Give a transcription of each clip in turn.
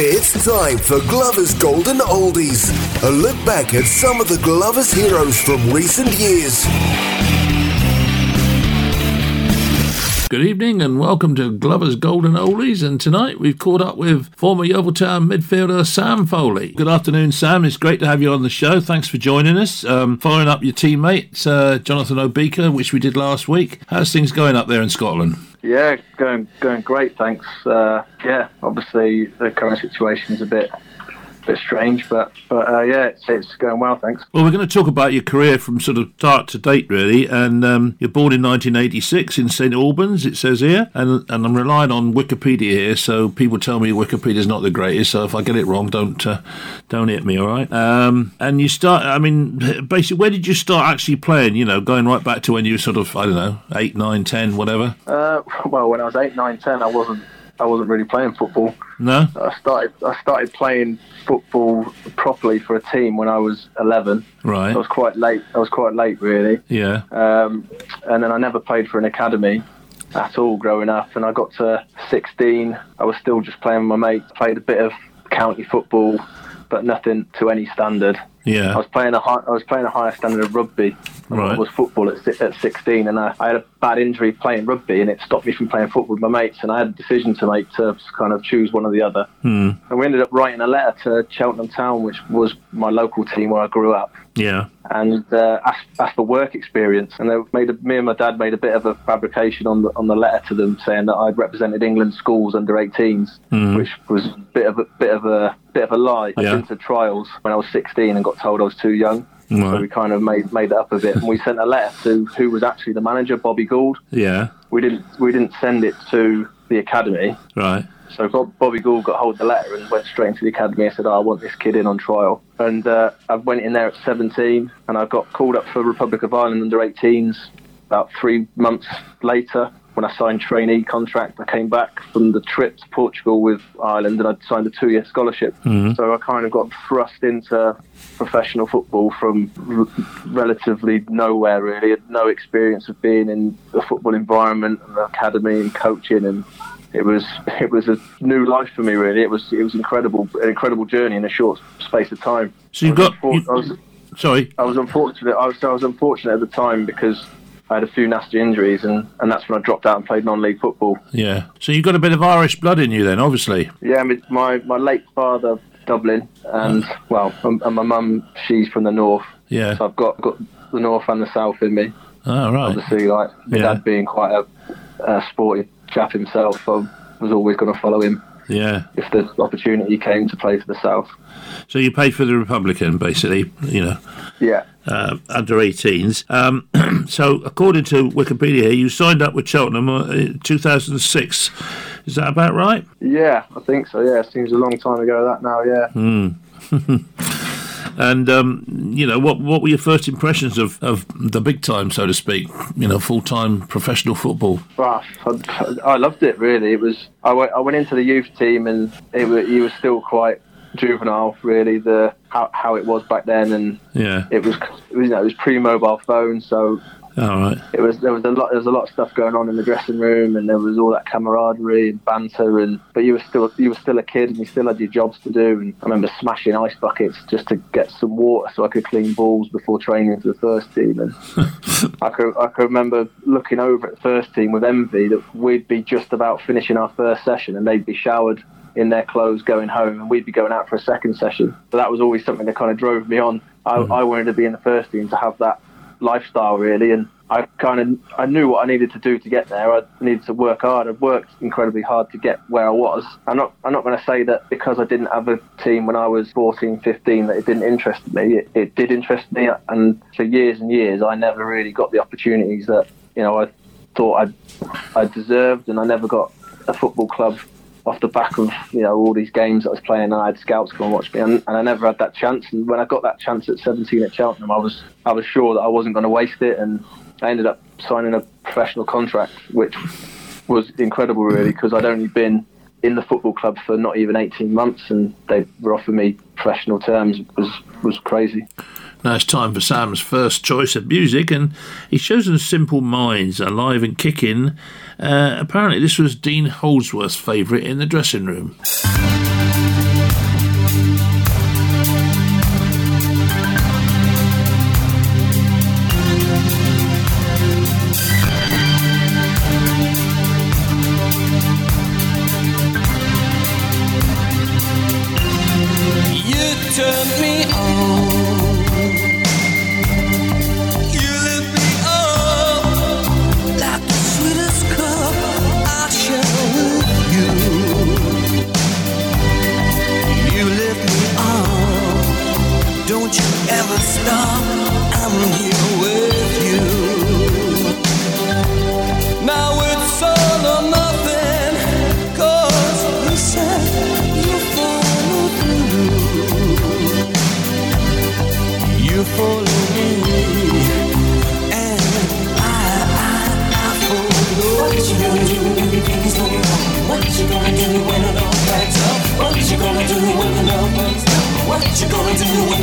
It's time for Glover's Golden Oldies. A look back at some of the Glover's heroes from recent years. Good evening and welcome to Glover's Golden Oldies. And tonight we've caught up with former Yeovil Town midfielder Sam Foley. Good afternoon, Sam. It's great to have you on the show. Thanks for joining us. Um, following up your teammate, uh, Jonathan Obika, which we did last week. How's things going up there in Scotland? Yeah, going going great, thanks. Uh, yeah, obviously the current situation is a bit bit strange, but but uh, yeah, it's, it's going well, thanks. Well, we're going to talk about your career from sort of start to date, really. And um, you're born in 1986 in St Albans, it says here, and and I'm relying on Wikipedia here, so people tell me Wikipedia's not the greatest. So if I get it wrong, don't uh, don't hit me, all right? Um, and you start, I mean, basically, where did you start actually playing? You know, going right back to when you were sort of, I don't know, eight, nine, ten, whatever. Uh, well, when I was eight, nine, ten, I wasn't I wasn't really playing football. No. I started I started playing football properly for a team when I was 11. Right. I was quite late. I was quite late, really. Yeah. Um, and then I never played for an academy at all growing up. And I got to 16. I was still just playing with my mates. Played a bit of county football, but nothing to any standard. Yeah. I was playing a high, I was playing a higher standard of rugby. Right. I was football at, at 16, and I, I had a bad injury playing rugby, and it stopped me from playing football with my mates. And I had a decision to make to kind of choose one or the other. Hmm. And we ended up writing a letter to Cheltenham Town, which was my local team where I grew up, Yeah. And uh, asked, asked for work experience. And they made a, me and my dad made a bit of a fabrication on the on the letter to them, saying that I'd represented England schools under 18s, which was a bit of a bit of a bit of a lie. Yeah. I'd been to trials when I was 16 and got told I was too young. So we kind of made made it up a bit, and we sent a letter to who was actually the manager, Bobby Gould. Yeah. We didn't we didn't send it to the academy. Right. So Bobby Gould got hold of the letter and went straight into the academy and said, oh, I want this kid in on trial. And uh, I went in there at 17 and I got called up for Republic of Ireland under 18s about three months later when I signed trainee contract. I came back from the trip to Portugal with Ireland and I'd signed a two-year scholarship. So I kind of got thrust into professional football from r- relatively nowhere really. Had no experience of being in the football environment and the academy and coaching and it was it was a new life for me really. It was it was incredible an incredible journey in a short space of time. So you've got- you- I was, Sorry. I was unfortunate. I was I was unfortunate at the time because I had a few nasty injuries and, and that's when I dropped out and played non-league football. Yeah. So you've got a bit of Irish blood in you then, obviously. Yeah, my my, late father Dublin and mm. well and, and my mum she's from the north. Yeah. So I've got got the north and the south in me. Oh, right. Obviously, like Yeah. dad being quite a, a sporty chap himself, I was always going to follow him Yeah. if the opportunity came to play for the south. So you played for the Republican, basically, you know, Yeah. uh, under 18s. Um, so according to Wikipedia here, you signed up with Cheltenham uh, in 2006. Is that about right? Yeah, I think so. Yeah, seems a long time ago that now. Yeah. And um, you know, what what were your first impressions of, of the big time, so to speak? You know, full time professional football. I, I loved it really. It was I went, I went into the youth team and it was, he was still quite juvenile really the how, how it was back then and Yeah. it was it was, you know, it was pre-mobile phone so All right. it was there was a lot there was a lot of stuff going on in the dressing room and there was all that camaraderie and banter and but you were still you were still a kid and you still had your jobs to do. And I remember smashing ice buckets just to get some water so I could clean balls before training for the first team. And I could I could remember looking over at the first team with envy that we'd be just about finishing our first session and they'd be showered in their clothes going home and we'd be going out for a second session. So that was always something that kind of drove me on. I, mm-hmm. I wanted to be in the first team to have that lifestyle really and I kind of I knew what I needed to do to get there. I needed to work hard. I've worked incredibly hard to get where I was. I'm not I'm not going to say that because I didn't have a team when I was 14 15 that it didn't interest me. It, it did interest me and for years and years I never really got the opportunities that you know I thought I I deserved and I never got a football club off the back of you know all these games I was playing. And I had scouts come and watch me, and, and I never had that chance. And when I got that chance at 17 at Cheltenham, I was I was sure that I wasn't going to waste it, and I ended up signing a professional contract, which was incredible, really, because I'd only been in the football club for not even 18 months, and they were offering me professional terms. It was was crazy. Now it's time for Sam's first choice of music, and he's chosen Simple Minds, Alive and Kicking. Uh, apparently, this was Dean Holdsworth's favourite in the dressing room.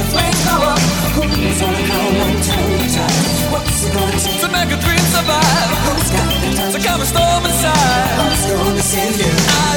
Do when the flames go up? Who's gonna come and turn the tide? What's it gonna take to make a dream survive. Who's got the time? To calm a storm inside. Who's gonna save you? Alive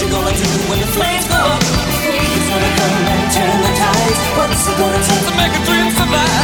you gonna do when the flames go up? Who's gonna come and turn the tides? What's it gonna take To make a dream survive,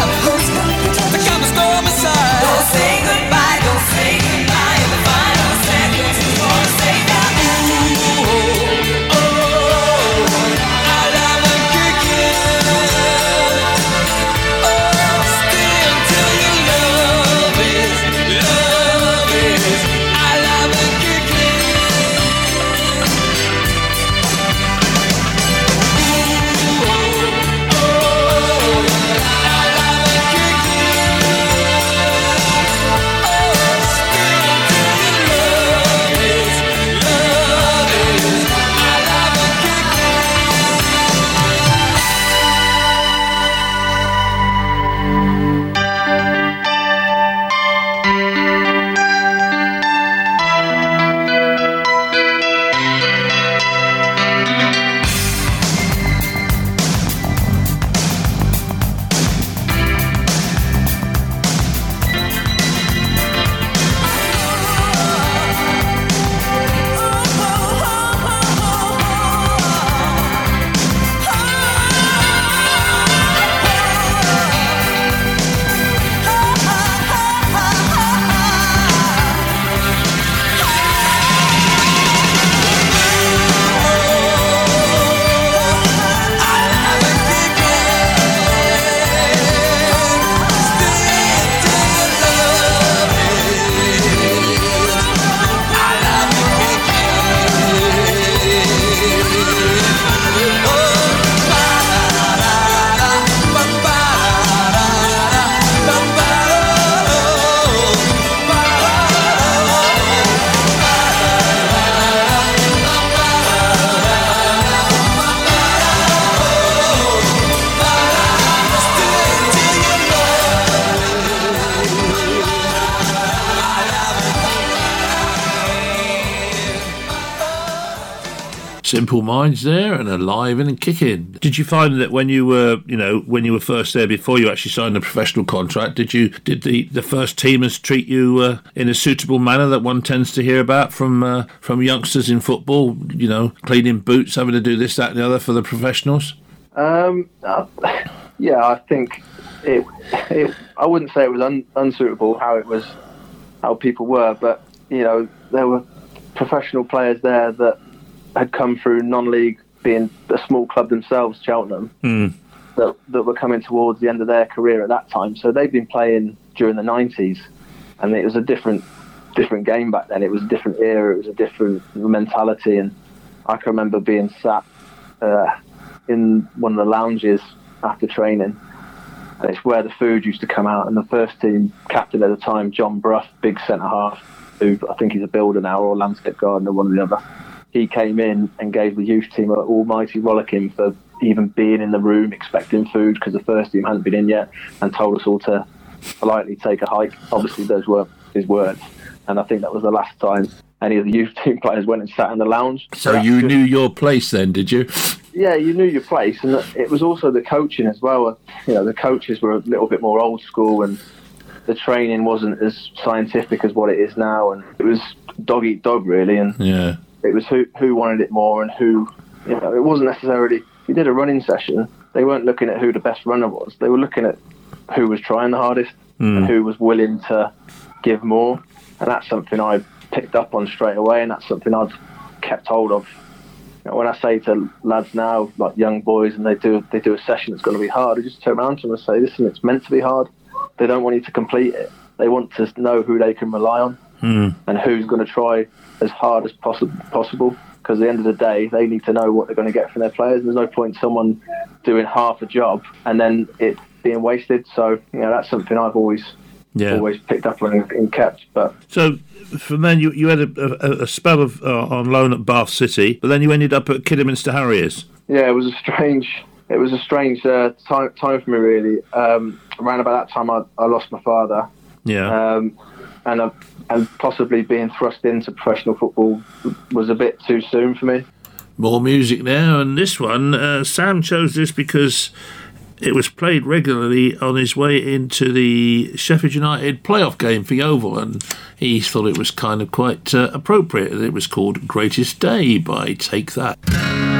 Simple Minds there and alive and kicking. Did you find that when you were, you know, when you were first there before you actually signed a professional contract, did you did the, the first teamers treat you uh, in a suitable manner that one tends to hear about from uh, from youngsters in football? You know, cleaning boots, having to do this, that, and the other for the professionals. Um, uh, yeah, I think it, it. I wouldn't say it was un, unsuitable how it was, how people were, but you know there were professional players there that had come through non-league, being a small club themselves, Cheltenham, that that were coming towards the end of their career at that time. So they'd been playing during the '90s, and it was a different different game back then. It was a different era. It was a different mentality, and I can remember being sat. Uh, in one of the lounges after training, and it's where the food used to come out. And the first team captain at the time, John Bruff, big centre half, who I think he's a builder now or landscape gardener, one or the other. He came in and gave the youth team an almighty rollicking for even being in the room expecting food because the first team hadn't been in yet, and told us all to politely take a hike. Obviously, those were his words, and I think that was the last time any of the youth team players went and sat in the lounge. So that's you good. knew your place then, did you? yeah, you knew your place, and it was also the coaching as well. You know, the coaches were a little bit more old school, and the training wasn't as scientific as what it is now, and it was dog eat dog really, and Yeah. It was who who wanted it more and who, you know, it wasn't necessarily. If you did a running session, they weren't looking at who the best runner was. They were looking at who was trying the hardest and hmm. who was willing to give more, and that's something I picked up on straight away, and that's something I've kept hold of you know, when I say to lads now, like young boys, and they do they do a session that's going to be hard, I just turn around to them and say, "Listen, it's meant to be hard. They don't want you to complete it. They want to know who they can rely on hmm. and who's going to try as hard as possible. Possible, because at the end of the day, they need to know what they're going to get from their players. There's no point in someone doing half a job and then it being wasted. So you know that's something I've always Yeah. always picked up on and, and kept. But So from then you, you had a, a, a spell of uh, on loan at Bath City, but then you ended up at Kidderminster Harriers. Yeah, it was a strange. It was a strange uh, time, time for me, really. Um, around about that time, I, I lost my father, Yeah. um, and I, and possibly being thrust into professional football was a bit too soon for me. More music now, and this one, uh, Sam chose this because it was played regularly on his way into the Sheffield United playoff game for Yeovil, and he thought it was kind of quite uh, appropriate. It was called Greatest Day by Take That.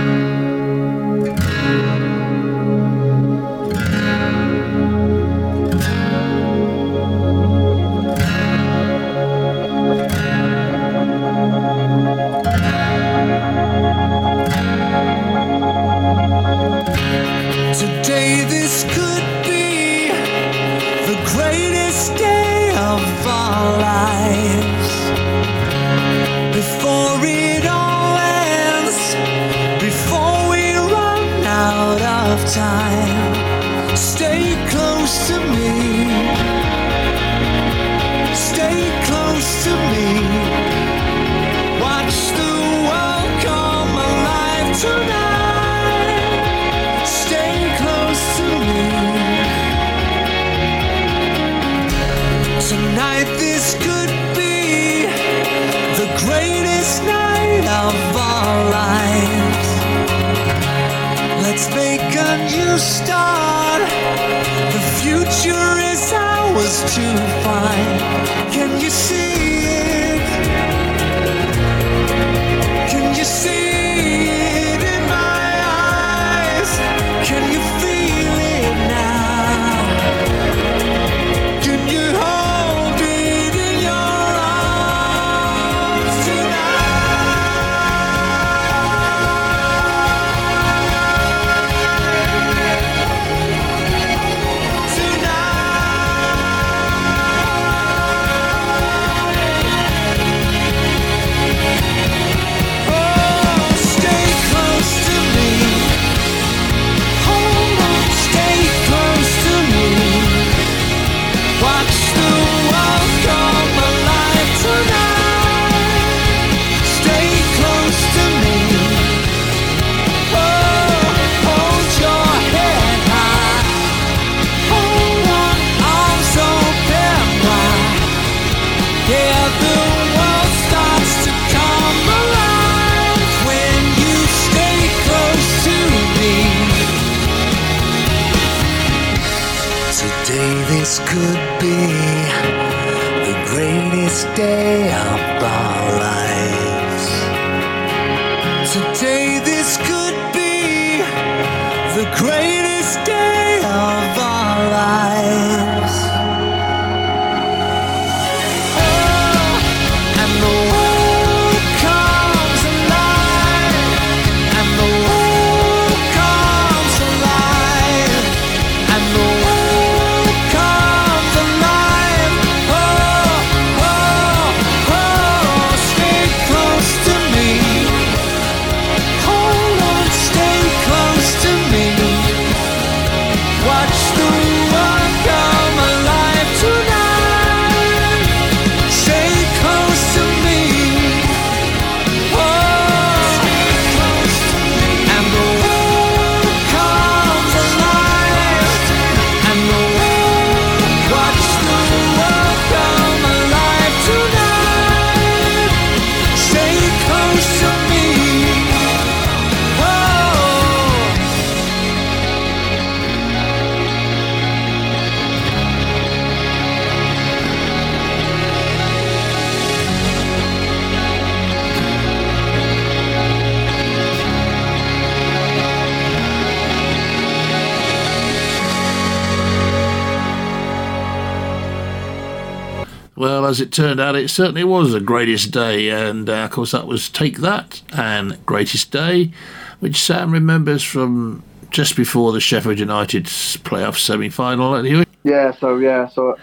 As it turned out, it certainly was the greatest day, and uh, of course that was Take That and Greatest Day, which Sam remembers from just before the Sheffield United's playoff semi-final. Anyway, Yeah, so yeah, so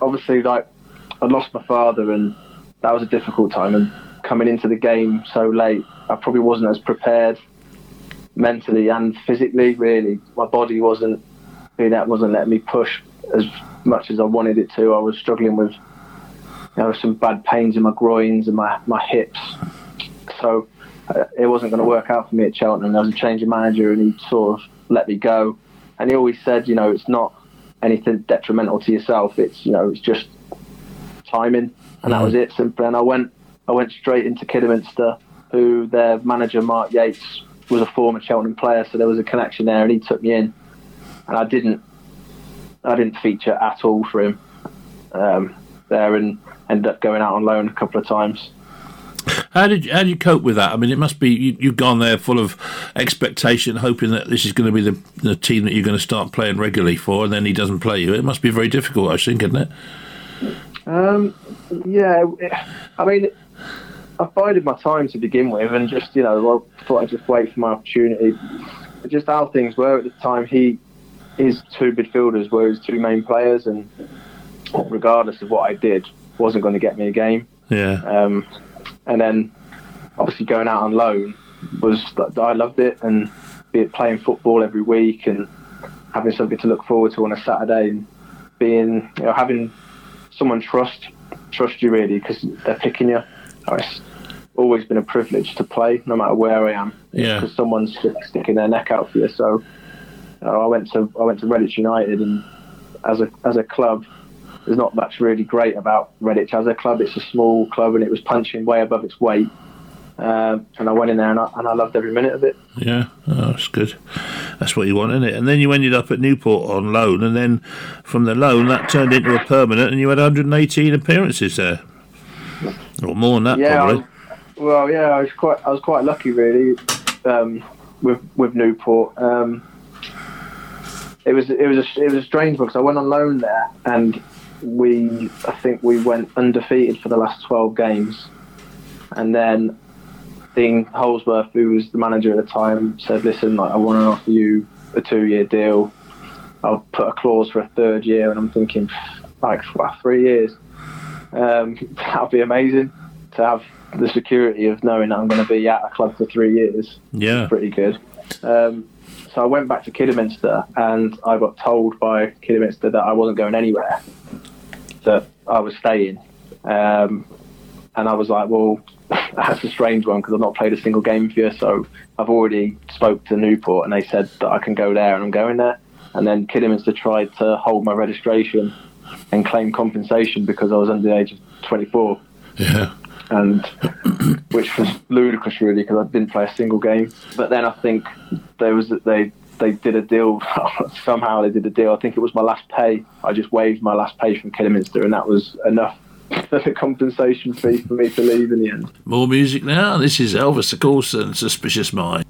obviously like I lost my father and that was a difficult time and coming into the game so late, I probably wasn't as prepared mentally and physically really. My body wasn't that wasn't letting me push as much as I wanted it to. I was struggling with you know some bad pains in my groins and my, my hips. So uh, it wasn't going to work out for me at Cheltenham. There was a change of manager and he sort of let me go. And he always said, you know, it's not anything detrimental to yourself. It's you know, it's just timing, and that was it. Simply. And I went, I went straight into Kidderminster, who their manager Mark Yates was a former Cheltenham player, so there was a connection there, and he took me in, and I didn't, I didn't feature at all for him um, there, and ended up going out on loan a couple of times. how did you, how did you cope with that? I mean, it must be you, you've gone there full of expectation, hoping that this is going to be the, the team that you're going to start playing regularly for, and then he doesn't play you. It must be very difficult, I think, isn't it? Um, yeah, I mean, I bided my time to begin with, and just you know, I thought I'd just wait for my opportunity. Just how things were at the time, he his two midfielders were his two main players, and regardless of what I did, wasn't going to get me a game. Yeah. Um, and then obviously going out on loan was I loved it, and be it playing football every week and having something to look forward to on a Saturday, and being you know having someone trust trust you really because they're picking you. It's always been a privilege to play, no matter where I am. Yeah. Because someone's sticking their neck out for you. So uh, I went to I went to Redditch United, and as a as a club, there's not much really great about Redditch as a club. It's a small club, and it was punching way above its weight. Um, and I went in there, and I, and I loved every minute of it. Yeah, oh, that's good. That's what you want, isn't it? And then you ended up at Newport on loan, and then from the loan that turned into a permanent, and you had 118 appearances there, or more than that, yeah, I probably. was, well, yeah, I was quite I was quite lucky really um, with with Newport. Um, it was it was a, it was a strange one because I went on loan there, and we I think we went undefeated for the last twelve games, and then Dean Holdsworth, who was the manager at the time, said, "Listen, like, I want to offer you a two-year deal. I'll put a clause for a third year." And I'm thinking, like, wow, three years. Um, that would be amazing to have the security of knowing that I'm going to be at a club for three years. Yeah. Pretty good. Um, so I went back to Kidderminster and I got told by Kidderminster that I wasn't going anywhere, that I was staying. Um, and I was like, well, that's a strange one because I've not played a single game for you. So I've already spoke to Newport and they said that I can go there and I'm going there. And then Kidderminster tried to hold my registration and claim compensation because I was under the age of 24 Yeah. And which was ludicrous really because I didn't play a single game. But then I think there was they they did a deal somehow they did a deal. I think it was my last pay. I just waived my last pay from Kidderminster, and that was enough the compensation fee for me to leave in the end. More music now. This is Elvis, of course, and Suspicious Mind.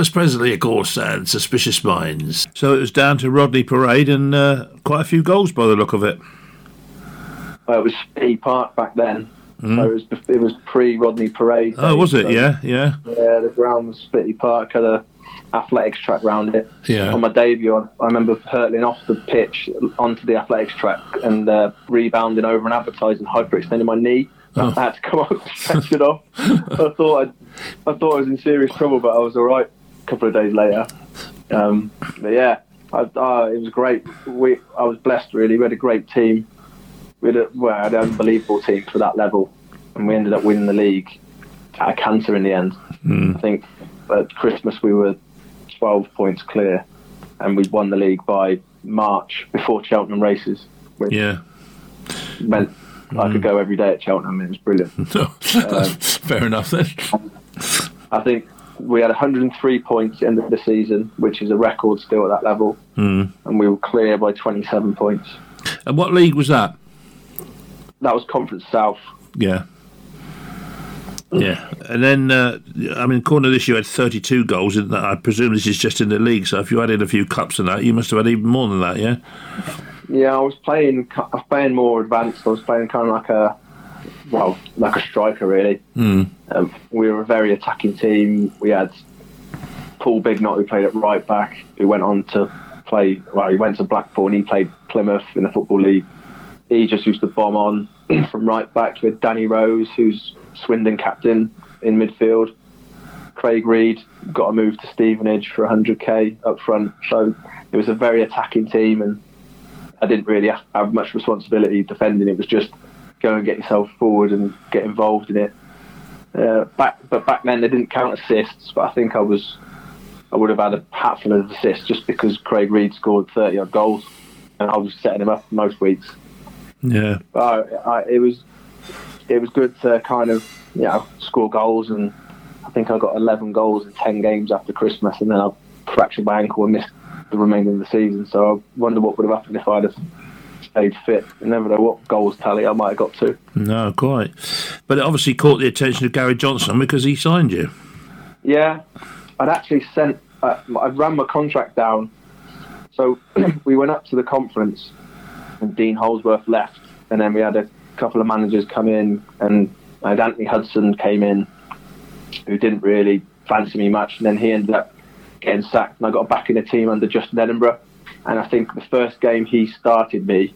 King, Elvis Presley, of course, and Suspicious Minds. So it was down to Rodney Parade and uh, quite a few goals by the look of it. Well, it was Spytty Park back then. So it was it was pre Rodney Parade. Mm. Oh, was it? So, Yeah, yeah, Yeah, the ground was Spytty Park, had a athletics track round it. yeah. On my debut, I, I remember hurtling off the pitch onto the athletics track and uh, rebounding over an advertising, hyperextending my knee. Oh. I had to come up, stretch it off. I thought I'd, I thought I was in serious trouble, but I was all right. A couple of days later, um, but yeah, I, uh, it was great. We, I was blessed really. We had a great team. We had, a, well, had an unbelievable team for that level, and we ended up winning the league at a canter in the end. I think at Christmas we were 12 points clear, and we won the league by March before Cheltenham races, Yeah. meant I could go every day at Cheltenham. It was brilliant. No, Fair enough then. I think we had 103 points end of the season, which is a record still at that level, Mm. and we were clear by 27 points. And what league was that? That was Conference South. Yeah. Yeah, and then uh, I mean, according to this, you had 32 goals. In that, I presume this is just in the league. So if you added a few cups and that, you must have had even more than that. Yeah. Yeah, I was playing. I was playing more advanced. I was playing kind of like a, well, like a striker really. Mm. Um, we were a very attacking team. We had Paul Bignot, who played at right back, who went on to play. Well, he went to Blackpool and he played Plymouth in the Football League. He just used to bomb on from right back with Danny Rose, who's Swindon captain in midfield. Craig Reid got a move to Stevenage for 100k up front. So it was a very attacking team, and I didn't really have much responsibility defending. It was just go and get yourself forward and get involved in it. Uh, back, but back then they didn't count assists. But I think I was, I would have had a hatful of assists just because Craig Reid scored 30 odd goals, and I was setting him up most weeks. Yeah. But I, I, it was, it was good to kind of, you know, score goals, and I think I got 11 goals in 10 games after Christmas, and then I fractured my ankle and missed the remainder of the season. So I wonder what would have happened if I'd have stayed fit. You never know what goals tally I might have got to. No, quite. But it obviously caught the attention of Gary Johnson because he signed you. Yeah, I'd actually sent. Uh, I'd ran my contract down, so we went up to the conference, and Dean Holdsworth left, and then we had a couple of managers come in, and I had Anthony Hudson came in, who didn't really fancy me much, and then he ended up getting sacked, and I got back in the team under Justin Edinburgh, and I think the first game he started me,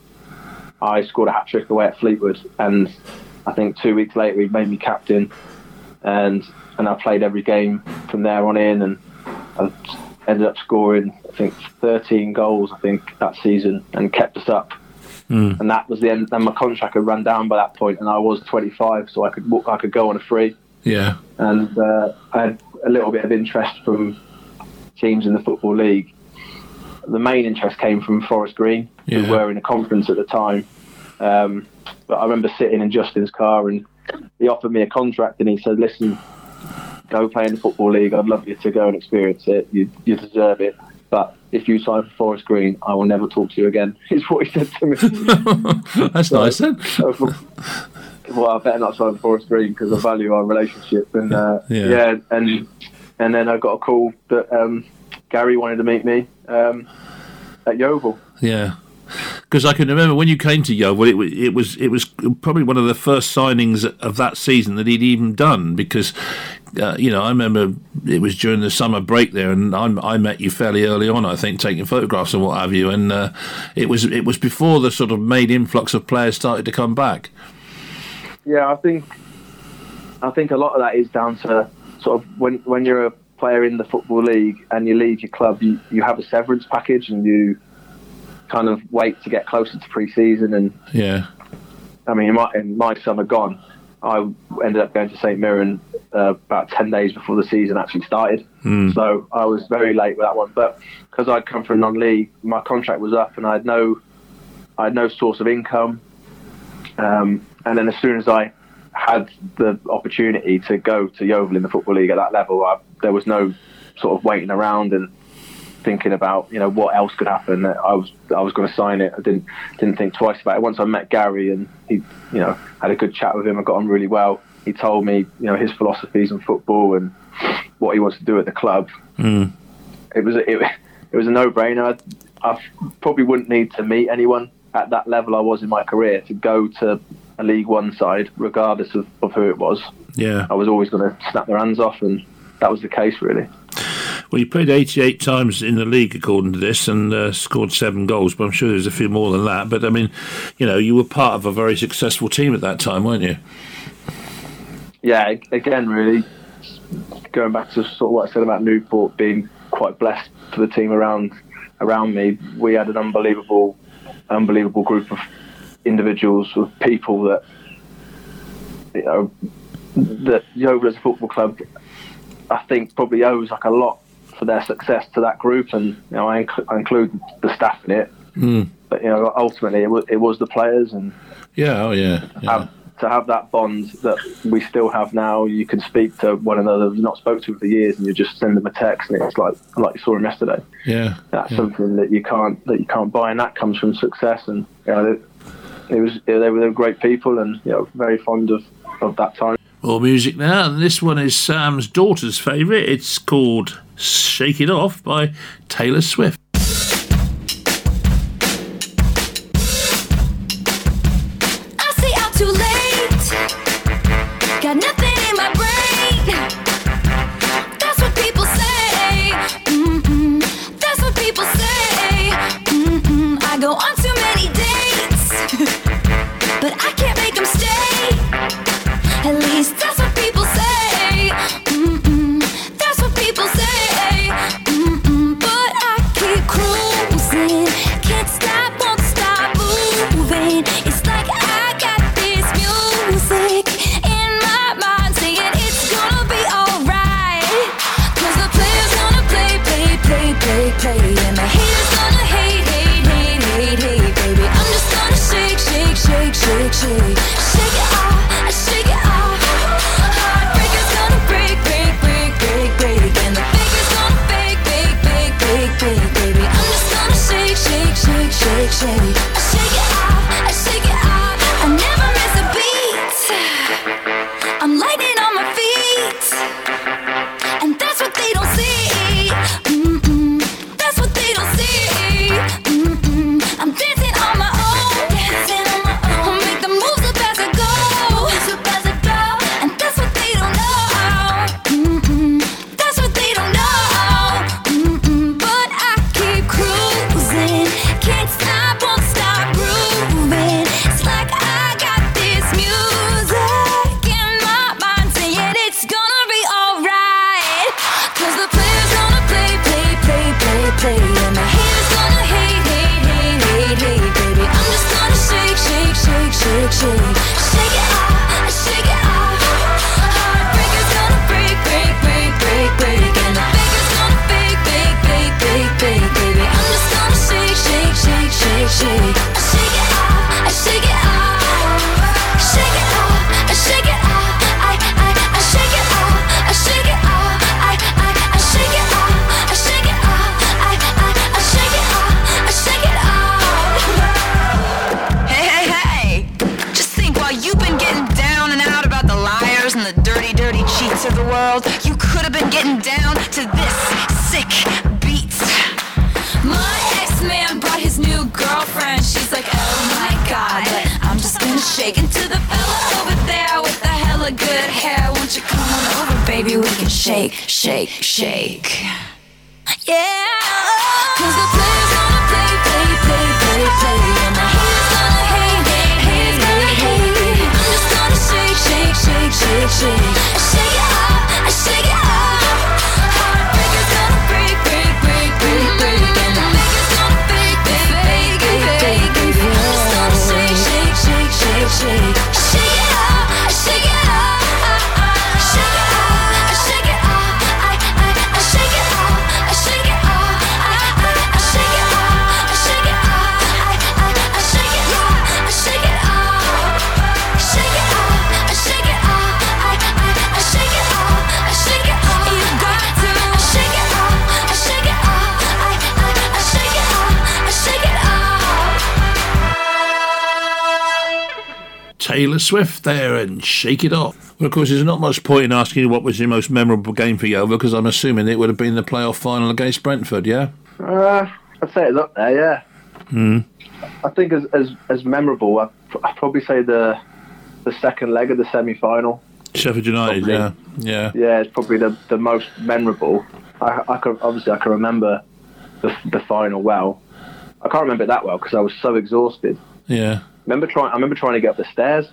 I scored a hat trick away at Fleetwood, and I think two weeks later he made me captain, and and I played every game from there on in, and I ended up scoring I think 13 goals I think that season, and kept us up. And that was the end. Then my contract had run down by that point, and I was 25, so I could walk, I could go on a free, Yeah. and uh, I had a little bit of interest from teams in the football league. The main interest came from Forest Green, Yeah. who were in a conference at the time. Um, but I remember sitting in Justin's car, and he offered me a contract, and he said, "Listen, go play in the football league. I'd love you to go and experience it. You, you deserve it. But if you sign for Forest Green, I will never talk to you again." Is what he said to me. That's nice then. well, I better not sign for Forest Green because I value our relationship. And uh, Yeah. yeah. and and then I got a call that um, Gary wanted to meet me um, at Yeovil. Yeah. Because I can remember when you came to Yeovil, it, it was it was probably one of the first signings of that season that he'd even done. Because uh, you know, I remember it was during the summer break there, and I, I met you fairly early on. I think taking photographs and what have you, and uh, it was it was before the sort of main influx of players started to come back. Yeah, I think I think a lot of that is down to sort of when when you're a player in the football league and you leave your club, you, you have a severance package and you kind of wait to get closer to pre-season and Yeah, I mean, in my, in my summer gone, I ended up going to St Mirren uh, about 10 days before the season actually started. So I was very late with that one. But because I'd come from non-league, my contract was up and I had no, I had no source of income. Um, and then as soon as I had the opportunity to go to Yeovil in the Football League at that level, I, there was no sort of waiting around and thinking about you know what else could happen. I was I was going to sign it. I didn't didn't think twice about it. Once I met Gary and he you know had a good chat with him, I got on really well. he told me, you know, his philosophies on football and what he wants to do at the club. Hmm. It was a, it, it was a no-brainer. I, I probably wouldn't need to meet anyone at that level I was in my career to go to a League One side, regardless of, of who it was. Yeah. I was always going to snap their hands off, and that was the case, really. Well, you played 88 times in the league, according to this, and uh, scored seven goals, but I'm sure there's a few more than that. But I mean, you know, you were part of a very successful team at that time, weren't you? yeah, again, really going back to sort of what I said about Newport being quite blessed for the team around around me. We had an unbelievable, unbelievable group of individuals, of people that you know that Yeovil as a Football Club, I think, probably owes like a lot for their success to that group, and you know I, inc- I include the staff in it. Hmm. But you know, ultimately, it was, it was the players and Yeah, oh yeah. yeah. have, to have that bond that we still have now. You can speak to one another you've not spoke to for years, and you just send them a text, and it's like like you saw him yesterday. yeah. That's yeah. something that you can't that you can't buy, and that comes from success. And you know, it, it was they were, they were great people, and you know, very fond of of that time. More music now, and this one is Sam's daughter's favourite. It's called Shake It Off by Taylor Swift. Shake, shake, Taylor Swift there and Shake It Off. Well, of course, there's not much point in asking you what was your most memorable game for Yeovil because I'm assuming it would have been the playoff final against Brentford, yeah? Uh, I'd say it's up there, yeah. I think as as, as memorable, I'd, I'd probably say the the second leg of the semi final. Sheffield United, yeah. Probably. Yeah. Yeah, it's probably the, the most memorable. I, I can obviously I can remember the, the final well. I can't remember it that well because I was so exhausted. Yeah. Remember trying? I remember trying to get up the stairs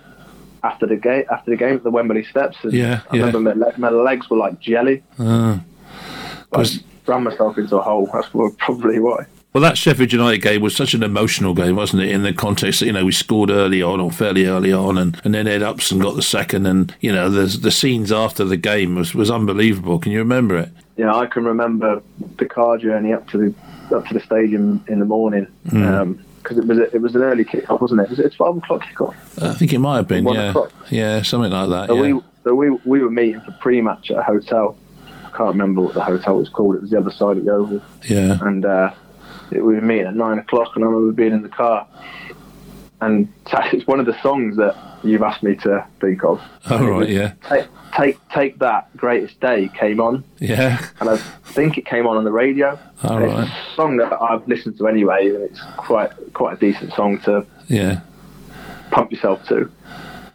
after the game after the game at the Wembley steps. And Yeah, I yeah. remember my, my legs were like jelly. Uh, I ran myself into a hole. That's probably why. well, that Sheffield United game was such an emotional game, wasn't it? In the context that, you know, we scored early on or fairly early on and, and then Ed Upson got the second and, you know, the, the scenes after the game was, was unbelievable. Can you remember it? Yeah, I can remember the car journey up to the up to the stadium in the morning because it was a, it was an early kick off, wasn't it? Was it a twelve o'clock kick off? I think it might have been, One yeah. o'clock. Yeah, something like that. So yeah. we so we we were meeting for pre-match at a hotel. I can't remember what the hotel was called. It was the other side of the Oval. yeah. and uh, it, we were meeting at nine o'clock. And I remember being in the car, and it's one of the songs that you've asked me to think of. Oh, right, yeah. Take, take take that greatest day came on, Yeah. and I think it came on on the radio. All And right. It's a song that I've listened to anyway, and it's quite quite a decent song to Yeah. pump yourself to.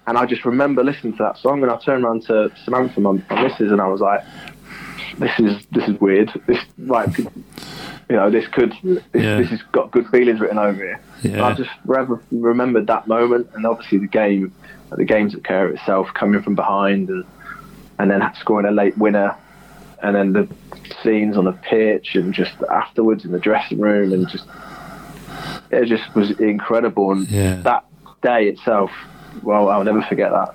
And I just remember listening to that song, and I turned around to Samantha, my, my missus, and I was like, "This is this is weird. This like, you know, this could this, Yeah. this has got good feelings written over here." Yeah. I just forever remembered that moment, and obviously the game, the games at care itself, coming from behind, and and then scoring a late winner, and then the scenes on the pitch, and just afterwards in the dressing room, and just it just was incredible. And Yeah. that day itself, well, I'll never forget that.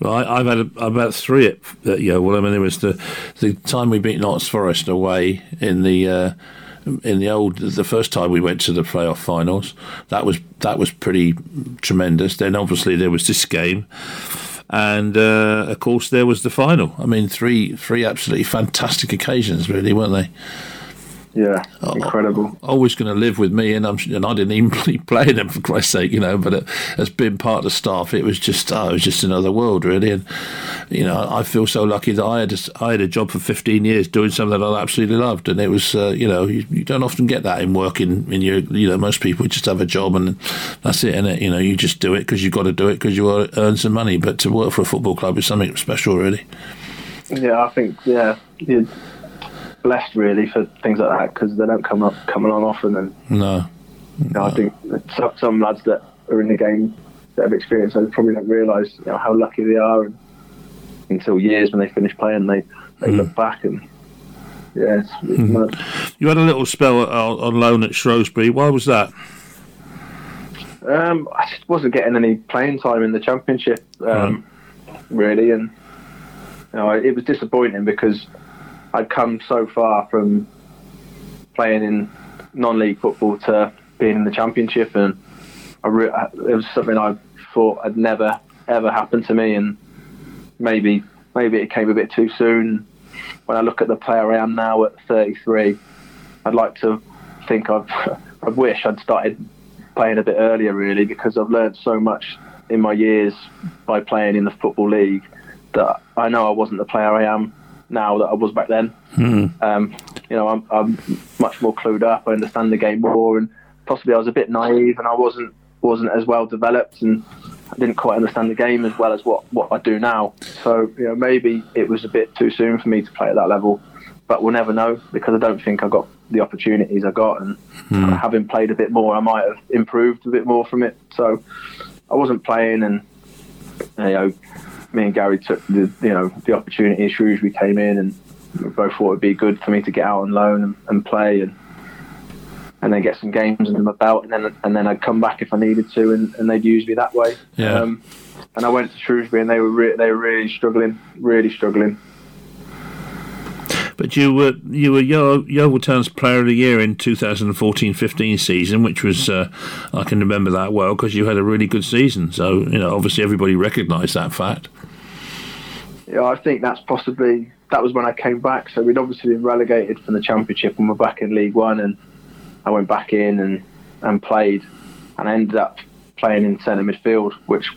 Well, I, I've had a, about three at, at Yeovil. I mean, there was the the time we beat Notts Forest away in the uh, in the old the first time we went to the playoff finals. That was that was pretty tremendous. Then obviously there was this game, and uh, of course there was the final. I mean, three three absolutely fantastic occasions, really, weren't they? Yeah, Oh. incredible. always going to live with me, and I'm and I didn't even play them for Christ's sake, you know. But it, as being part of the staff, it was just oh, it was just another world, really. And you know, I feel so lucky that I had a, I had a job for 15 years doing something that I absolutely loved, and it was uh, you know you, you don't often get that in work in, your you know most people just have a job and that's it, and it you know you just do it because you've got to do it because you want to earn some money. But to work for a football club is something special, really. Yeah, I think yeah, you're blessed really for things like that because they don't come up come along often. And No, you know, I think some, some lads that are in the game that have experienced those probably don't realise you know how lucky they are, and until years when they finish playing, they they look back and yeah, it's, it's you had a little spell on, on loan at Shrewsbury. Why was that? Um, I just wasn't getting any playing time in the championship, um, really, and you know, it was disappointing because I'd come so far from playing in non-league football to being in the championship, and re- it was something I thought had never ever happened to me, and maybe maybe it came a bit too soon. When I look at the player I am now at 33, I'd like to think I've I wish I'd started playing a bit earlier, really, because I've learned so much in my years by playing in the football league that I know I wasn't the player I am now that I was back then. Um, you know, I'm, I'm much more clued up. I understand the game more, and possibly I was a bit naive, and I wasn't wasn't as well developed, and I didn't quite understand the game as well as what what I do now. So you know, maybe it was a bit too soon for me to play at that level, but we'll never know because I don't think I got the opportunities I got, and having played a bit more, I might have improved a bit more from it. So I wasn't playing, and you know, me and Gary took the you know the opportunity. Shrewsbury came in, and we both thought it'd be good for me to get out on loan and, and play, and and then get some games under my belt, and then and then I'd come back if I needed to, and, and they'd use me that way. Yeah. Um, and I went to Shrewsbury, and they were re- they were really struggling, really struggling. But you were you were Yeovil Town's Player of the Year in 2014-15 season, which was uh, I can remember that well because you had a really good season. So you know, obviously everybody recognised that fact. Yeah, I think that's possibly that was when I came back. So we'd obviously been relegated from the championship, and we're back in League One, and I went back in and and played, and I ended up playing in centre midfield, which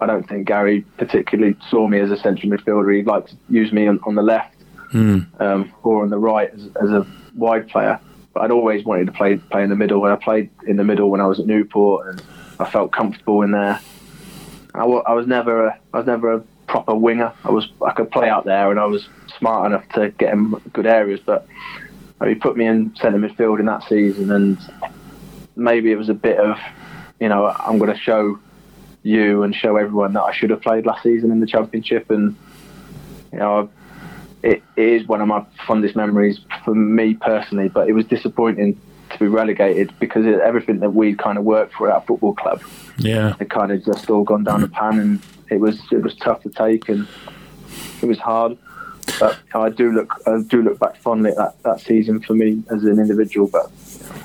I don't think Gary particularly saw me as a central midfielder. He liked to use me on, on the left um, or on the right as, as a wide player. But I'd always wanted to play play in the middle. And I played in the middle when I was at Newport, and I felt comfortable in there. I I was never a, I was never a proper winger. I was I could play out there, and I was smart enough to get in good areas. But he put me in centre midfield in that season, and maybe it was a bit of, you know, I'm going to show you and show everyone that I should have played last season in the championship, and you know, it, it is one of my fondest memories for me personally. But it was disappointing to be relegated because everything that we kind of worked for at our football club Yeah. it kind of just all gone down the pan, and it was it was tough to take, and it was hard. But I do look I do look back fondly at that, that season for me as an individual, but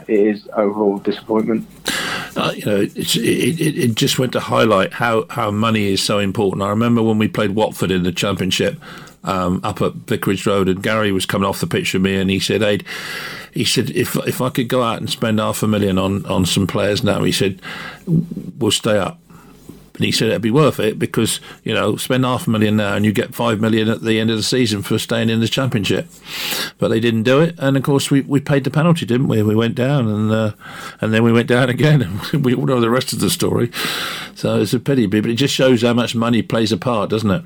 it is overall disappointment. uh, you know, it, it, it just went to highlight how, how money is so important. I remember when we played Watford in the Championship um, up at Vicarage Road, and Gary was coming off the pitch with me, and he said, "Hey, he said if if I could go out and spend half a million on on some players now, he said we'll stay up." And he said it'd be worth it because you know spend half a million now and you get five million at the end of the season for staying in the championship. But they didn't do it, and of course we, we paid the penalty, didn't we? We went down, and uh, and then we went down again. And we all know the rest of the story. So it's a pity, but it just shows how much money plays a part, doesn't it?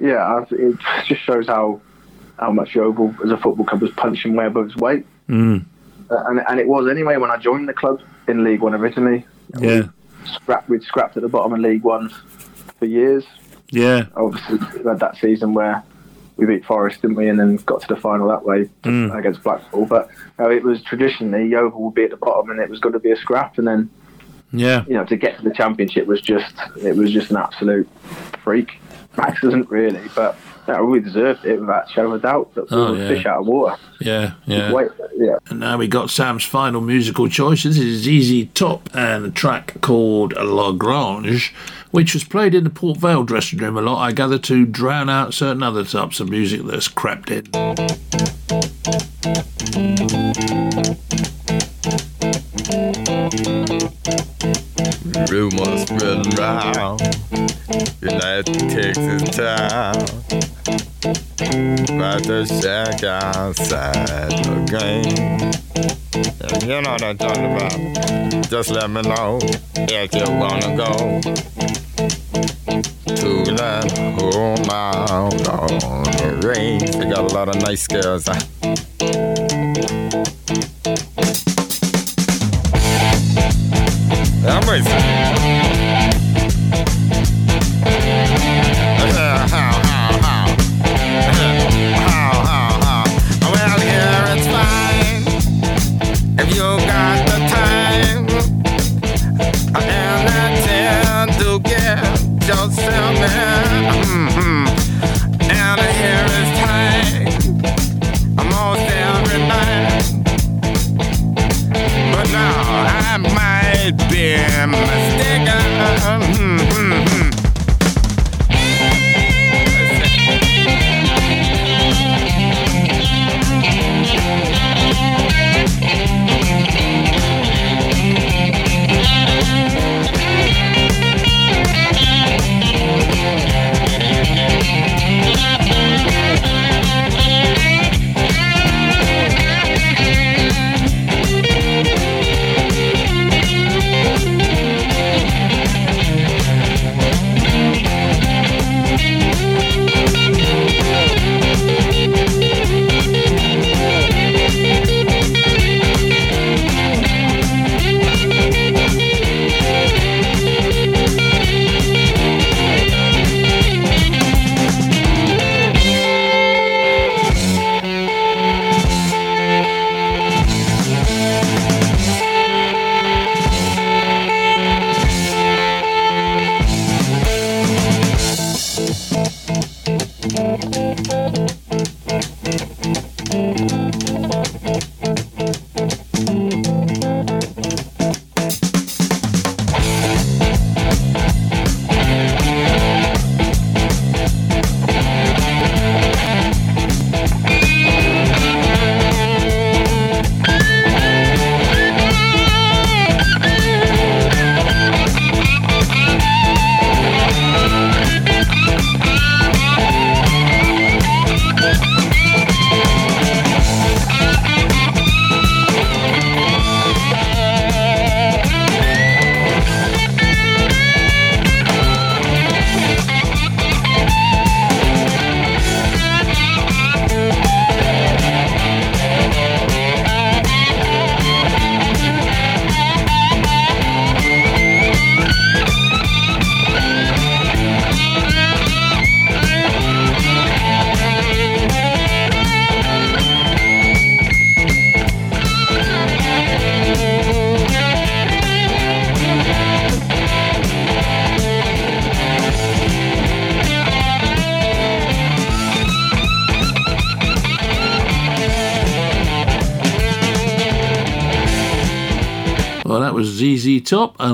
Yeah, it just shows how how much Yeovil as a football club was punching way above its weight, Mm. Uh, and and it was anyway when I joined the club in League One originally. Yeah, Scrap, we'd scrapped at the bottom of League One for years. yeah, obviously we had that season where we beat Forest, didn't we, and then got to the final that way Mm. against Blackpool. But you know, it was traditionally Yeovil would be at the bottom, and it was going to be a scrap. And then yeah. you know to get to the championship was just it was just an absolute freak accident, really. But know, we deserved it without a shadow of a doubt. We Oh, yeah. fish out of water. Yeah, yeah. Wait, yeah. And now we got Sam's final musical choice. This is ZZ Top and a track called La Grange, which was played in the Port Vale dressing room a lot, I gather, to drown out certain other types of music that's crept in. Rumors spreading round. United Texas town About the shack outside the game. And You know what I'm talking about. Just let me know if you wanna go. To that home out on the range. They got a lot of nice girls huh? I'm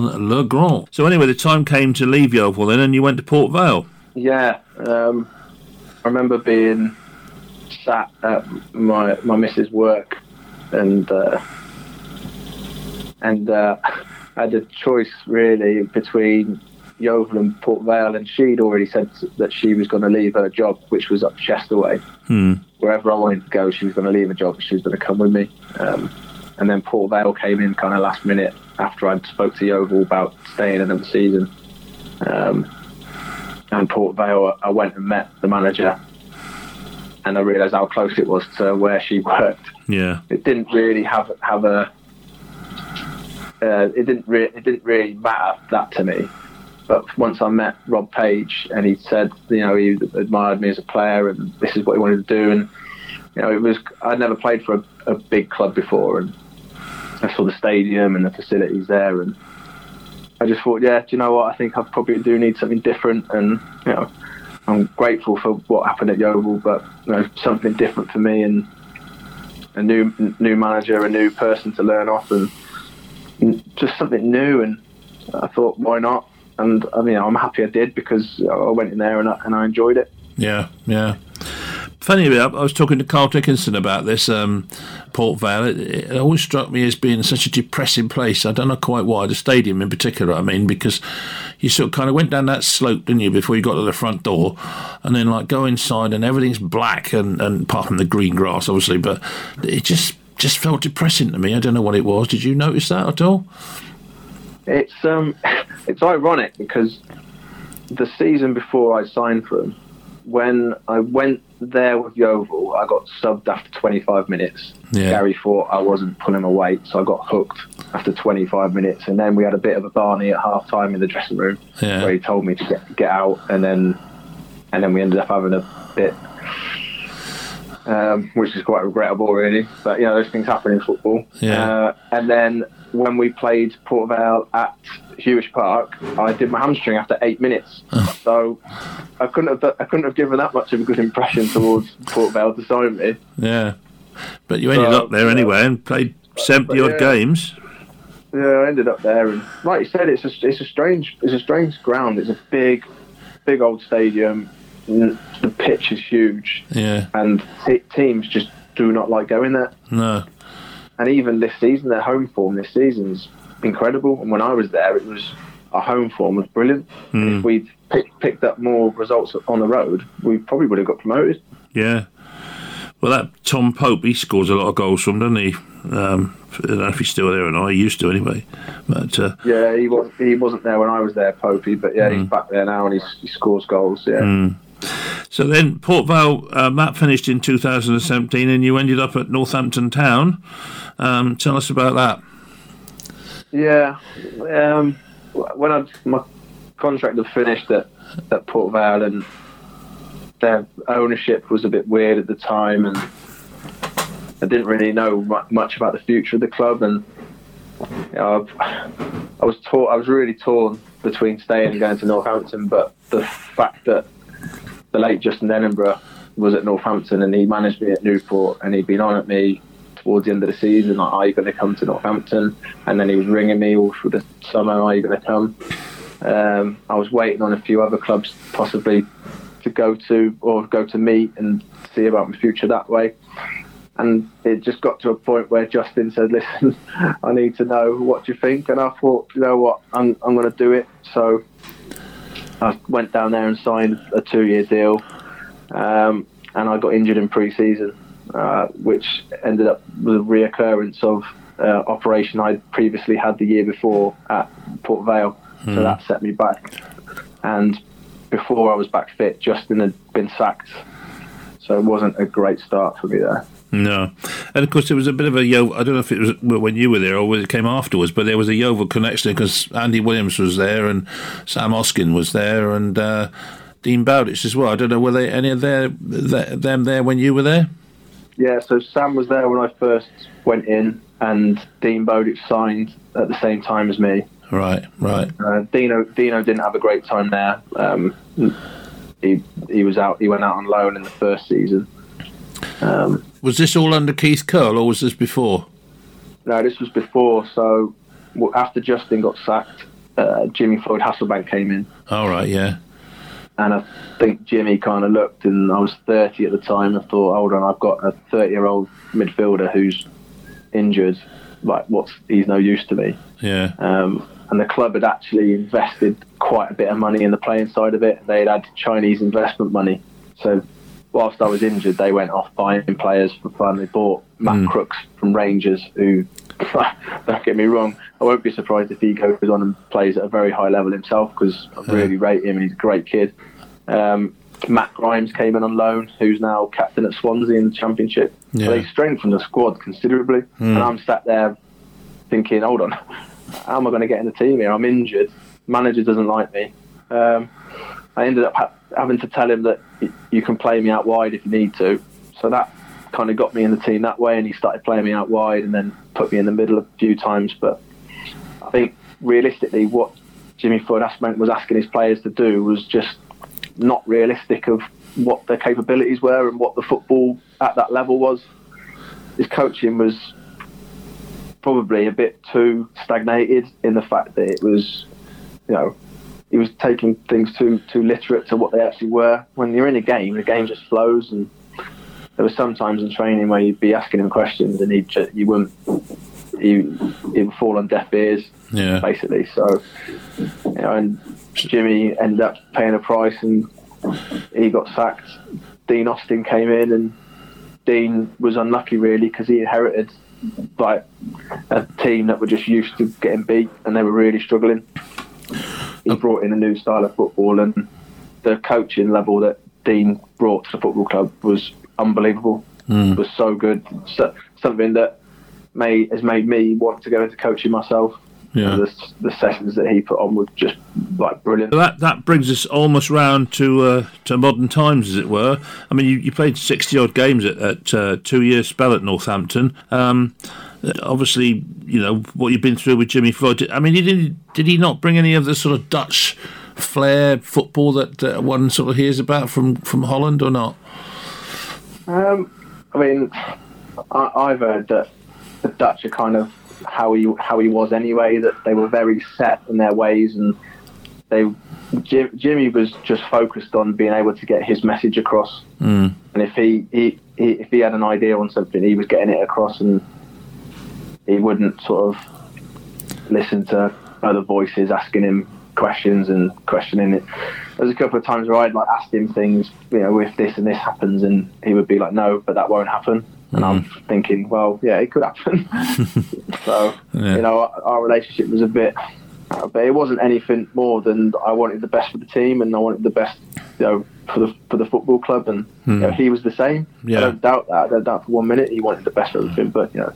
Le Grand. So anyway, the time came to leave Yeovil then, and you went to Port Vale. Yeah, um, I remember being sat at my my missus' work, and uh, and uh, I had a choice really between Yeovil and Port Vale, and she'd already said that she was going to leave her job, which was up Chesterway. Hmm. Wherever I wanted to go, she was going to leave a job. She was going to come with me. Um, and then Port Vale came in kind of last minute after I'd spoke to Yeovil about staying another season. Um, and Port Vale, I went and met the manager, and I realised how close it was to where she worked. Yeah. It didn't really have have a. Uh, it didn't re- it didn't really matter that to me, but once I met Rob Page and he said, you know, he admired me as a player and this is what he wanted to do, and you know, it was I'd never played for a, a big club before, and I saw the stadium and the facilities there, and I just thought, yeah, do you know what? I think I probably do need something different, and you know, I'm grateful for what happened at Yeovil, but you know, something different for me and a new new manager, a new person to learn off, and just something new. And I thought, why not? And I mean, I'm happy I did because I went in there and I, and I enjoyed it. Yeah, yeah. Funny enough, I was talking to Carl Dickinson about this um, Port Vale. It, it always struck me as being such a depressing place. I don't know quite why. The stadium, in particular, I mean, because you sort of kind of went down that slope, didn't you, before you got to the front door, and then like go inside and everything's black and, and apart from the green grass, obviously, but it just just felt depressing to me. I don't know what it was. Did you notice that at all? It's um, it's ironic because the season before I signed for them, when I went there with Yeovil, I got subbed after 25 minutes. Yeah. Gary thought I wasn't pulling my weight, so I got hooked after 25 minutes. And then we had a bit of a Barney at half time in the dressing room Yeah. where he told me to get get out, and then and then we ended up having a bit, um, which is quite regrettable, really. But you know, those things happen in football. Yeah. Uh, and then when we played Port Vale at Huish Park, I did my hamstring after eight minutes. Oh. so I couldn't have I couldn't have given that much of a good impression towards Port Vale to sign me. Yeah. But you ended So, up there anyway and played 70 but odd yeah. games. Yeah, I ended up there, and like you said, it's a it's a strange it's a strange ground. It's a big, big old stadium. The pitch is huge, Yeah. and t- teams just do not like going there. No. And even this season, their home form this season's incredible. And when I was there, it was our home form was brilliant. Hmm. If we'd pick, picked up more results on the road, we probably would have got promoted. Yeah. Well, that Tom Pope, he scores a lot of goals from, doesn't he? Um, I don't know if he's still there or not. He used to anyway. But uh, Yeah, he was he wasn't there when I was there, Popey, but yeah, he's back there now and he's, he scores goals. Yeah. So then Port Vale, um, that finished in 2017, and you ended up at Northampton Town. Um, tell us about that. Yeah, um, when I my contract had finished at, at Port Vale and their ownership was a bit weird at the time, and I didn't really know much about the future of the club, and you know, I was taught I was really torn between staying and going to Northampton, but the fact that the late Justin Edinburgh was at Northampton and he managed me at Newport and he'd been on at me towards the end of the season, like, are you going to come to Northampton? And then he was ringing me all through the summer, are you going to come? Um, I was waiting on a few other clubs possibly to go to or go to meet and see about my future that way. And it just got to a point where Justin said, "Listen, I need to know what you think." And I thought, you know what, I'm I'm going to do it. So I went down there and signed a two-year deal, um, and I got injured in pre-season, uh, which ended up with a reoccurrence of uh, operation I'd previously had the year before at Port Vale. So that set me back. And before I was back fit, Justin had been sacked, so it wasn't a great start for me there. No, and of course there was a bit of a Yeovil. I don't know if it was when you were there or it came afterwards, but there was a Yeovil connection because Andy Williams was there and Sam Hoskins was there and uh, Dean Bowditch as well. I don't know were they any of their, th them there when you were there? Yeah, so Sam was there when I first went in, and Dean Bowditch signed at the same time as me. Right, right. Uh, Dino Dino didn't have a great time there. Um, he he was out. He went out on loan in the first season. Um, Was this all under Keith Curle or was this before? no, this was before. So after Justin got sacked, uh, Jimmy Floyd Hasselbaink came in, All right, yeah. and I think Jimmy kind of looked, and I was 30 at the time. I thought, hold on, I've got a 30 year old midfielder who's injured. Like, what's he's no use to me. Yeah. Um, and the club had actually invested quite a bit of money in the playing side of it. They had had Chinese investment money. So whilst I was injured, they went off buying players for fun. They bought Matt Crooks from Rangers, who, don't get me wrong, I won't be surprised if he goes on and plays at a very high level himself because I really rate him. And he's a great kid. Um, Matt Grimes came in on loan, who's now captain at Swansea in the Championship. Yeah. So they strengthened the squad considerably. And I'm sat there thinking, hold on, how am I going to get in the team here? I'm injured. Manager doesn't like me. Um, I ended up ha- having to tell him that you can play me out wide if you need to. So that kind of got me in the team that way, and he started playing me out wide and then put me in the middle a few times. But I think realistically, what Jimmy Ford was asking his players to do was just not realistic of what their capabilities were and what the football at that level was. His coaching was probably a bit too stagnated in the fact that it was, you know, he was taking things too too literate to what they actually were. When you're in a game, the game just flows, and there were some times in training where you'd be asking him questions and he'd just, you wouldn't, he, he would fall on deaf ears, Yeah. basically. So, you know, and Jimmy ended up paying a price, and he got sacked. Dean Austin came in, and Dean was unlucky really because he inherited like a team that were just used to getting beat, and they were really struggling. He brought in a new style of football, and the coaching level that Dean brought to the football club was unbelievable. It was so good, so, something that made has made me want to go into coaching myself. Yeah. The, the sessions that he put on were just like brilliant. So that that brings us almost round to uh, to modern times, as it were. I mean, you, you played sixty odd games at, at uh, two year spell at Northampton. Um, obviously, you know what you've been through with Jimmy Floyd. I mean, he did did he not bring any of the sort of Dutch flair football that uh, one sort of hears about from from Holland or not? Um, I mean, I, I've heard that the Dutch are kind of how he how he was anyway. That they were very set in their ways, and they Jim, Jimmy was just focused on being able to get his message across. Mm. And if he, he, he if he had an idea on something, he was getting it across, and he wouldn't sort of listen to other voices asking him questions and questioning it. There's a couple of times where I'd like asked him things, you know, if this and this happens, and he would be like, "No, but that won't happen." And I'm mm-hmm. thinking, well, yeah, it could happen. so, Yeah. you know, our, our relationship was a bit, but it wasn't anything more than I wanted the best for the team, and I wanted the best, you know, for the for the football club, and you know, hmm. he was the same. Yeah. I don't doubt that. I don't doubt for one minute he wanted the best for everything, but you know,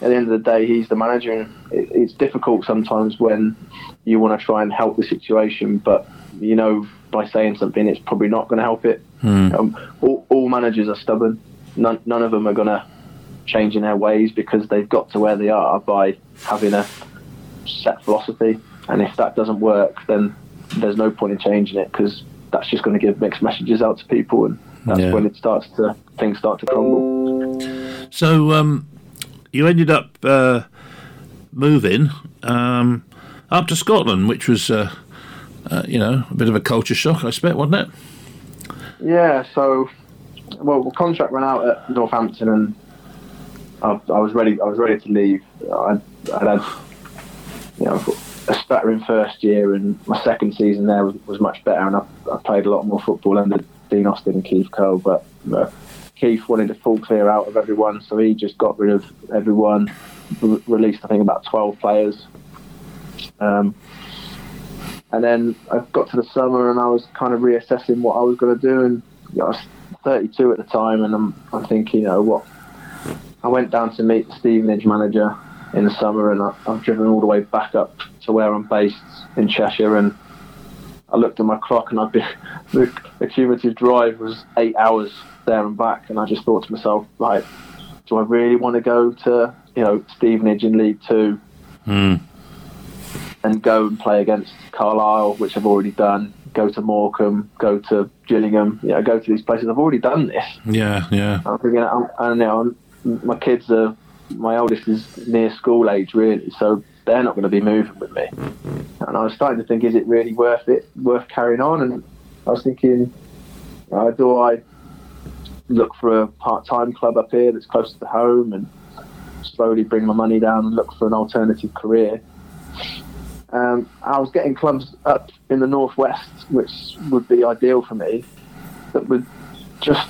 at the end of the day, he's the manager, and it, it's difficult sometimes when you want to try and help the situation, but you know, by saying something, it's probably not going to help it. Um, all, all managers are stubborn. None, none of them are going to change in their ways because they've got to where they are by having a set philosophy. And if that doesn't work, then there's no point in changing it because that's just going to give mixed messages out to people, and that's Yeah. when it starts to things start to crumble. So um, you ended up uh, moving um, up to Scotland, which was, uh, uh, you know, a bit of a culture shock, I expect, wasn't it? Yeah, so well, the contract ran out at Northampton, and I, I was ready. I was ready to leave. I I had you know a spattering first year, and my second season there was, was much better, and I, I played a lot more football under Dean Austin and Keith Curle. But uh, Keith wanted a full clear out of everyone, so he just got rid of everyone. Re- released, I think, about twelve players. Um, and then I got to the summer and I was kind of reassessing what I was going to do. And you know, I was 32 at the time, and I'm, I'm thinking, you know, what? I went down to meet the Stevenage manager in the summer, and I, I've driven all the way back up to where I'm based in Cheshire. And I looked at my clock, and I'd be the, the cumulative drive was eight hours there and back. And I just thought to myself, like, do I really want to go to you know Stevenage in League Two? Hmm. and go and play against Carlisle, which I've already done. Go to Morecambe, go to Gillingham. You know, go to these places. I've already done this. Yeah, yeah. I'm thinking, I'm, and you know, my kids are, my oldest is near school age really, so they're not going to be moving with me. And I was starting to think, is it really worth it, worth carrying on? And I was thinking, uh, do I look for a part-time club up here that's close to the home and slowly bring my money down and look for an alternative career? Um, I was getting clubs up in the northwest, which would be ideal for me, that would just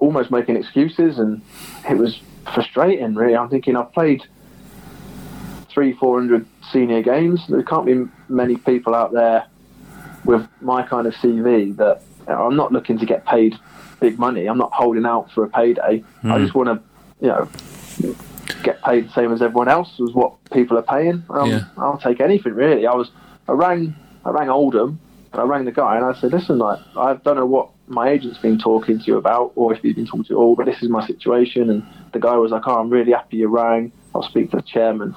almost making excuses, and it was frustrating. Really, I'm thinking I've played three, four hundred senior games. There can't be many people out there with my kind of CV that I'm not looking to get paid big money. I'm not holding out for a payday. I just want to, you know, get paid the same as everyone else was what people are paying. Um, Yeah. I'll take anything really. I was, I rang, I rang Oldham, and I rang the guy and I said, listen, like I don't know what my agent's been talking to you about, or if he's been talking to you at all, but this is my situation. And the guy was like, oh, I'm really happy you rang. I'll speak to the chairman.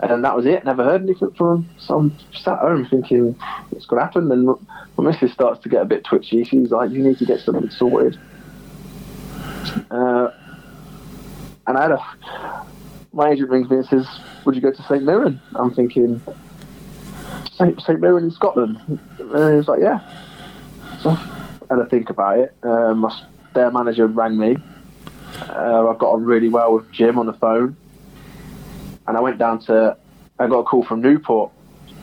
And that was it. Never heard anything from him. So I'm sat home thinking, what's going to happen? And my missus starts to get a bit twitchy. She's like, you need to get something sorted. Uh, and I had a, my agent rings me and says, would you go to St Mirren? I'm thinking, St. St Mirren in Scotland? And he was like, yeah. So I had to think about it. Um, my, their manager rang me. Uh, I got on really well with Jim on the phone. And I went down to, I got a call from Newport.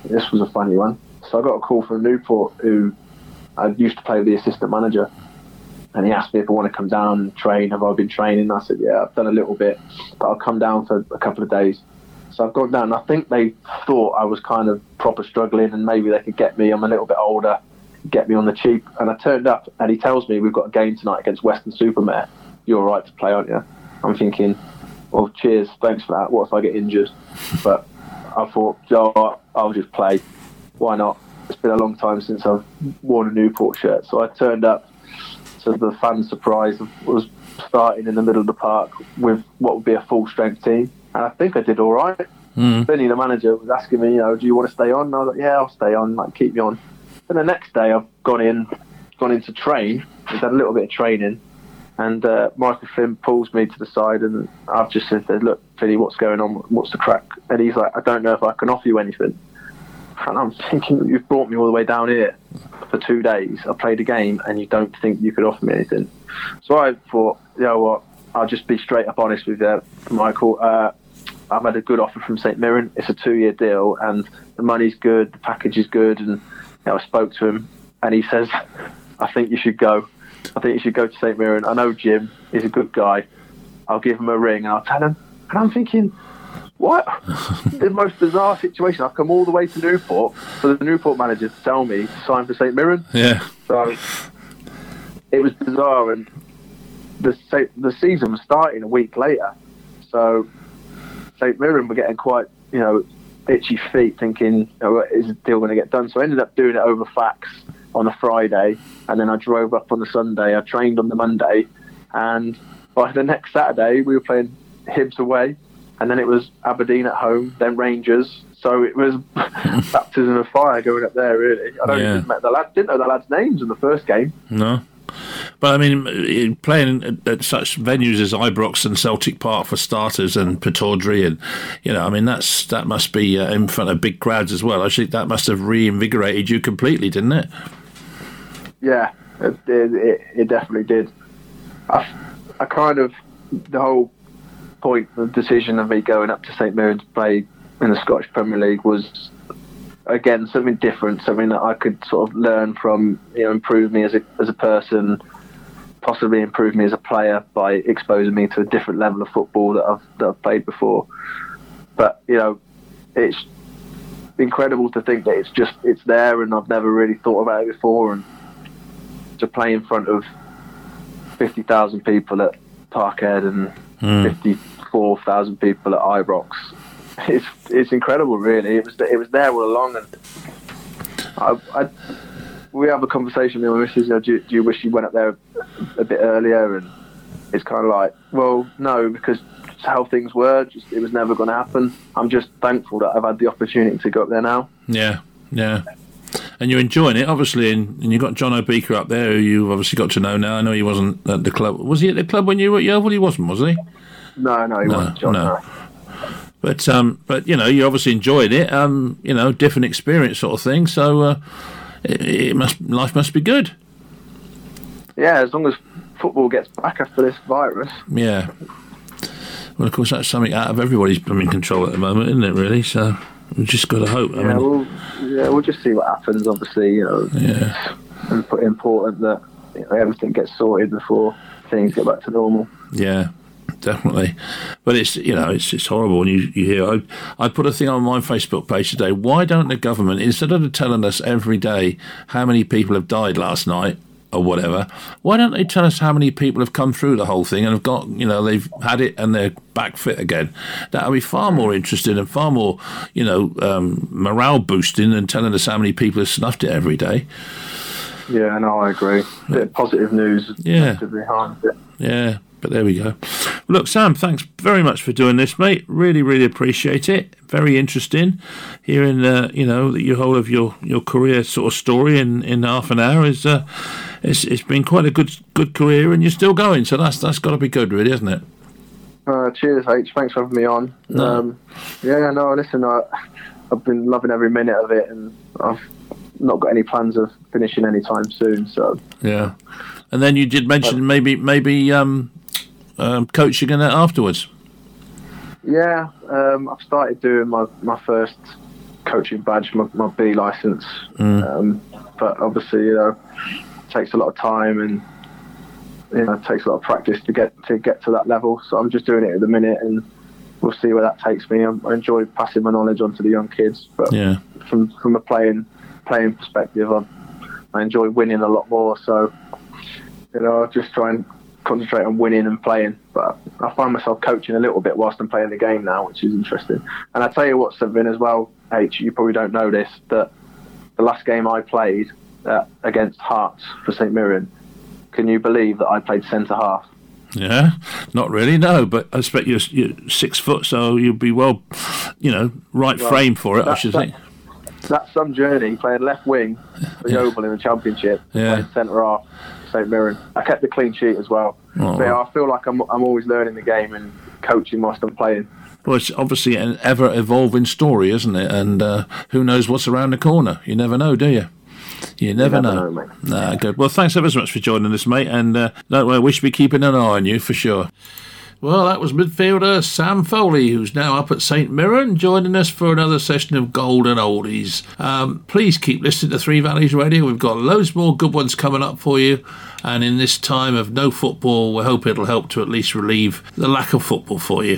This was a funny one. So I got a call from Newport who I used to play with the assistant manager. And he asked me if I want to come down and train. Have I been training? I said, yeah, I've done a little bit, but I'll come down for a couple of days. So I've gone down. I think they thought I was kind of proper struggling and maybe they could get me. I'm a little bit older, get me on the cheap. And I turned up and he tells me we've got a game tonight against Weston-super-Mare. You're all right to play, aren't you? I'm thinking, well, cheers, thanks for that. What if I get injured? But I thought, Joe, I'll just play. Why not? It's been a long time since I've worn a Newport shirt. So I turned up to the fan surprise of- was starting in the middle of the park with what would be a full strength team. And I think I did all right. Hmm. Benny, the manager, was asking me, you know, do you want to stay on? And I was like, yeah, I'll stay on, like, keep me on. Then the next day, I've gone in, gone in to train. We've done a little bit of training. And uh, Michael Flynn pulls me to the side, and I've just said, look, Finny, what's going on? What's the crack? And he's like, I don't know if I can offer you anything. And I'm thinking, you've brought me all the way down here for two days. I played a game, and you don't think you could offer me anything. So I thought, you know what? I'll just be straight up honest with you, Michael. Uh, I've had a good offer from St Mirren. It's a two-year deal, and the money's good, the package is good, and you know, I spoke to him, and he says, "I think you should go. I think you should go to St Mirren. I know Jim. He's a good guy. I'll give him a ring, and I'll tell him." And I'm thinking, what? the most bizarre situation. I've come all the way to Newport for the Newport manager to tell me to sign for St Mirren. Yeah. So it was bizarre, and the the season was starting a week later. So St Mirren were getting quite, you know, itchy feet, thinking, is the deal going to get done? So I ended up doing it over fax on a Friday, and then I drove up on the Sunday. I trained on the Monday, and by the next Saturday we were playing Hibs away, and then it was Aberdeen at home, then Rangers. So it was baptism of fire going up there. Really, I don't Yeah. even met the lad. Didn't know the lads' names in the first game. No. But I mean, playing at, at such venues as Ibrox and Celtic Park for starters, and Pittodrie, and you know, I mean, that's that must be uh, in front of big crowds as well. I think that must have reinvigorated you completely, didn't it? Yeah, it, it, it, it definitely did. I, I kind of the whole point, the decision of me going up to St Mirren to play in the Scottish Premier League was again something different, something that I could sort of learn from, you know, improve me as a as a person, possibly improve me as a player by exposing me to a different level of football that I've that I've played before. But you know, it's incredible to think that it's just it's there, and I've never really thought about it before, and to play in front of fifty thousand people at Parkhead and hmm. four thousand people at Ibrox. It's it's incredible, really. It was it was there all along, and I, I we have a conversation with my missus. You know, do, you- do you wish you went up there a bit earlier? And it's kind of like, well, no, because how things were. Just it was never going to happen. I'm just thankful that I've had the opportunity to go up there now. Yeah, yeah. And you're enjoying it, obviously, and, and you've got John Obika up there, who you've obviously got to know now. I know he wasn't at the club. Was he at the club when you were at Yeovil? He wasn't, was he? No, no, he No, wasn't. John, no. no. But um, but you know, you obviously enjoyed it. Um, you know, different experience sort of thing. So uh, it, it must life must be good. Yeah, as long as football gets back after this virus. Yeah. Well, of course, that's something out of everybody's blooming control at the moment, isn't it? Really. So we've just got to hope. I Yeah, mean, we'll yeah, we'll just see what happens. Obviously, you know, yeah. it's important that you know, everything gets sorted before things get back to normal. Yeah, definitely. But it's you know it's it's horrible when you, you hear. I, I put a thing on my Facebook page today. Why don't the government instead of telling us every day how many people have died last night or whatever, why don't they tell us how many people have come through the whole thing and have got you know they've had it and they're back fit again? That would be far more interesting and far more you know um, morale boosting than telling us how many people have snuffed it every day. Yeah, no, I agree. bit of positive news. Yeah. behind it. Yeah, but there we go. Look, Sam, thanks very much for doing this, mate. Really, really appreciate it. Very interesting hearing, uh, you know, that your whole of your, your career sort of story in, in half an hour is. Uh, it's, it's been quite a good good career, and you're still going. So that's that's got to be good, really, isn't it? Uh, cheers, H. Thanks for having me on. No. Um, yeah, no, listen, I, I've been loving every minute of it, and I've not got any plans of finishing anytime soon. So Yeah. And then you did mention maybe maybe um, um, coaching in it afterwards. yeah, um, I've started doing my, my first coaching badge, my, my B license. Um, but obviously, you know, takes a lot of time and you know, it takes a lot of practice to get to get to that level. So I'm just doing it at the minute, and we'll see where that takes me. I, I enjoy passing my knowledge on to the young kids, but Yeah. from from a playing playing perspective, I, I enjoy winning a lot more. So you know, I just try and concentrate on winning and playing. But I find myself coaching a little bit whilst I'm playing the game now, which is interesting. And I tell you what, something as well, H, you probably don't know this, that the last game I played uh, against Hearts for St Mirren, can you believe that I played centre half? Yeah, not really, no. But I expect you're, you're six foot, so you'll be well, you know, right Well, frame for it. I should that- think. That's some journey. Playing left wing for Yeah. Yeovil in the Championship, Yeah. centre half St Mirren. I kept the clean sheet as well. Oh. So yeah, I feel like I'm, I'm always learning the game and coaching whilst I'm playing. Well, it's obviously an ever evolving story, isn't it? And uh, who knows what's around the corner? You never know, do you? You never, never know. know, mate. Nah, good. Well, thanks ever so much for joining us, mate. And uh, don't worry, we should be keeping an eye on you for sure. Well, that was midfielder Sam Foley, who's now up at St Mirren, joining us for another session of Golden Oldies. Um, please keep listening to Three Valleys Radio. We've got loads more good ones coming up for you. And in this time of no football, we hope it'll help to at least relieve the lack of football for you.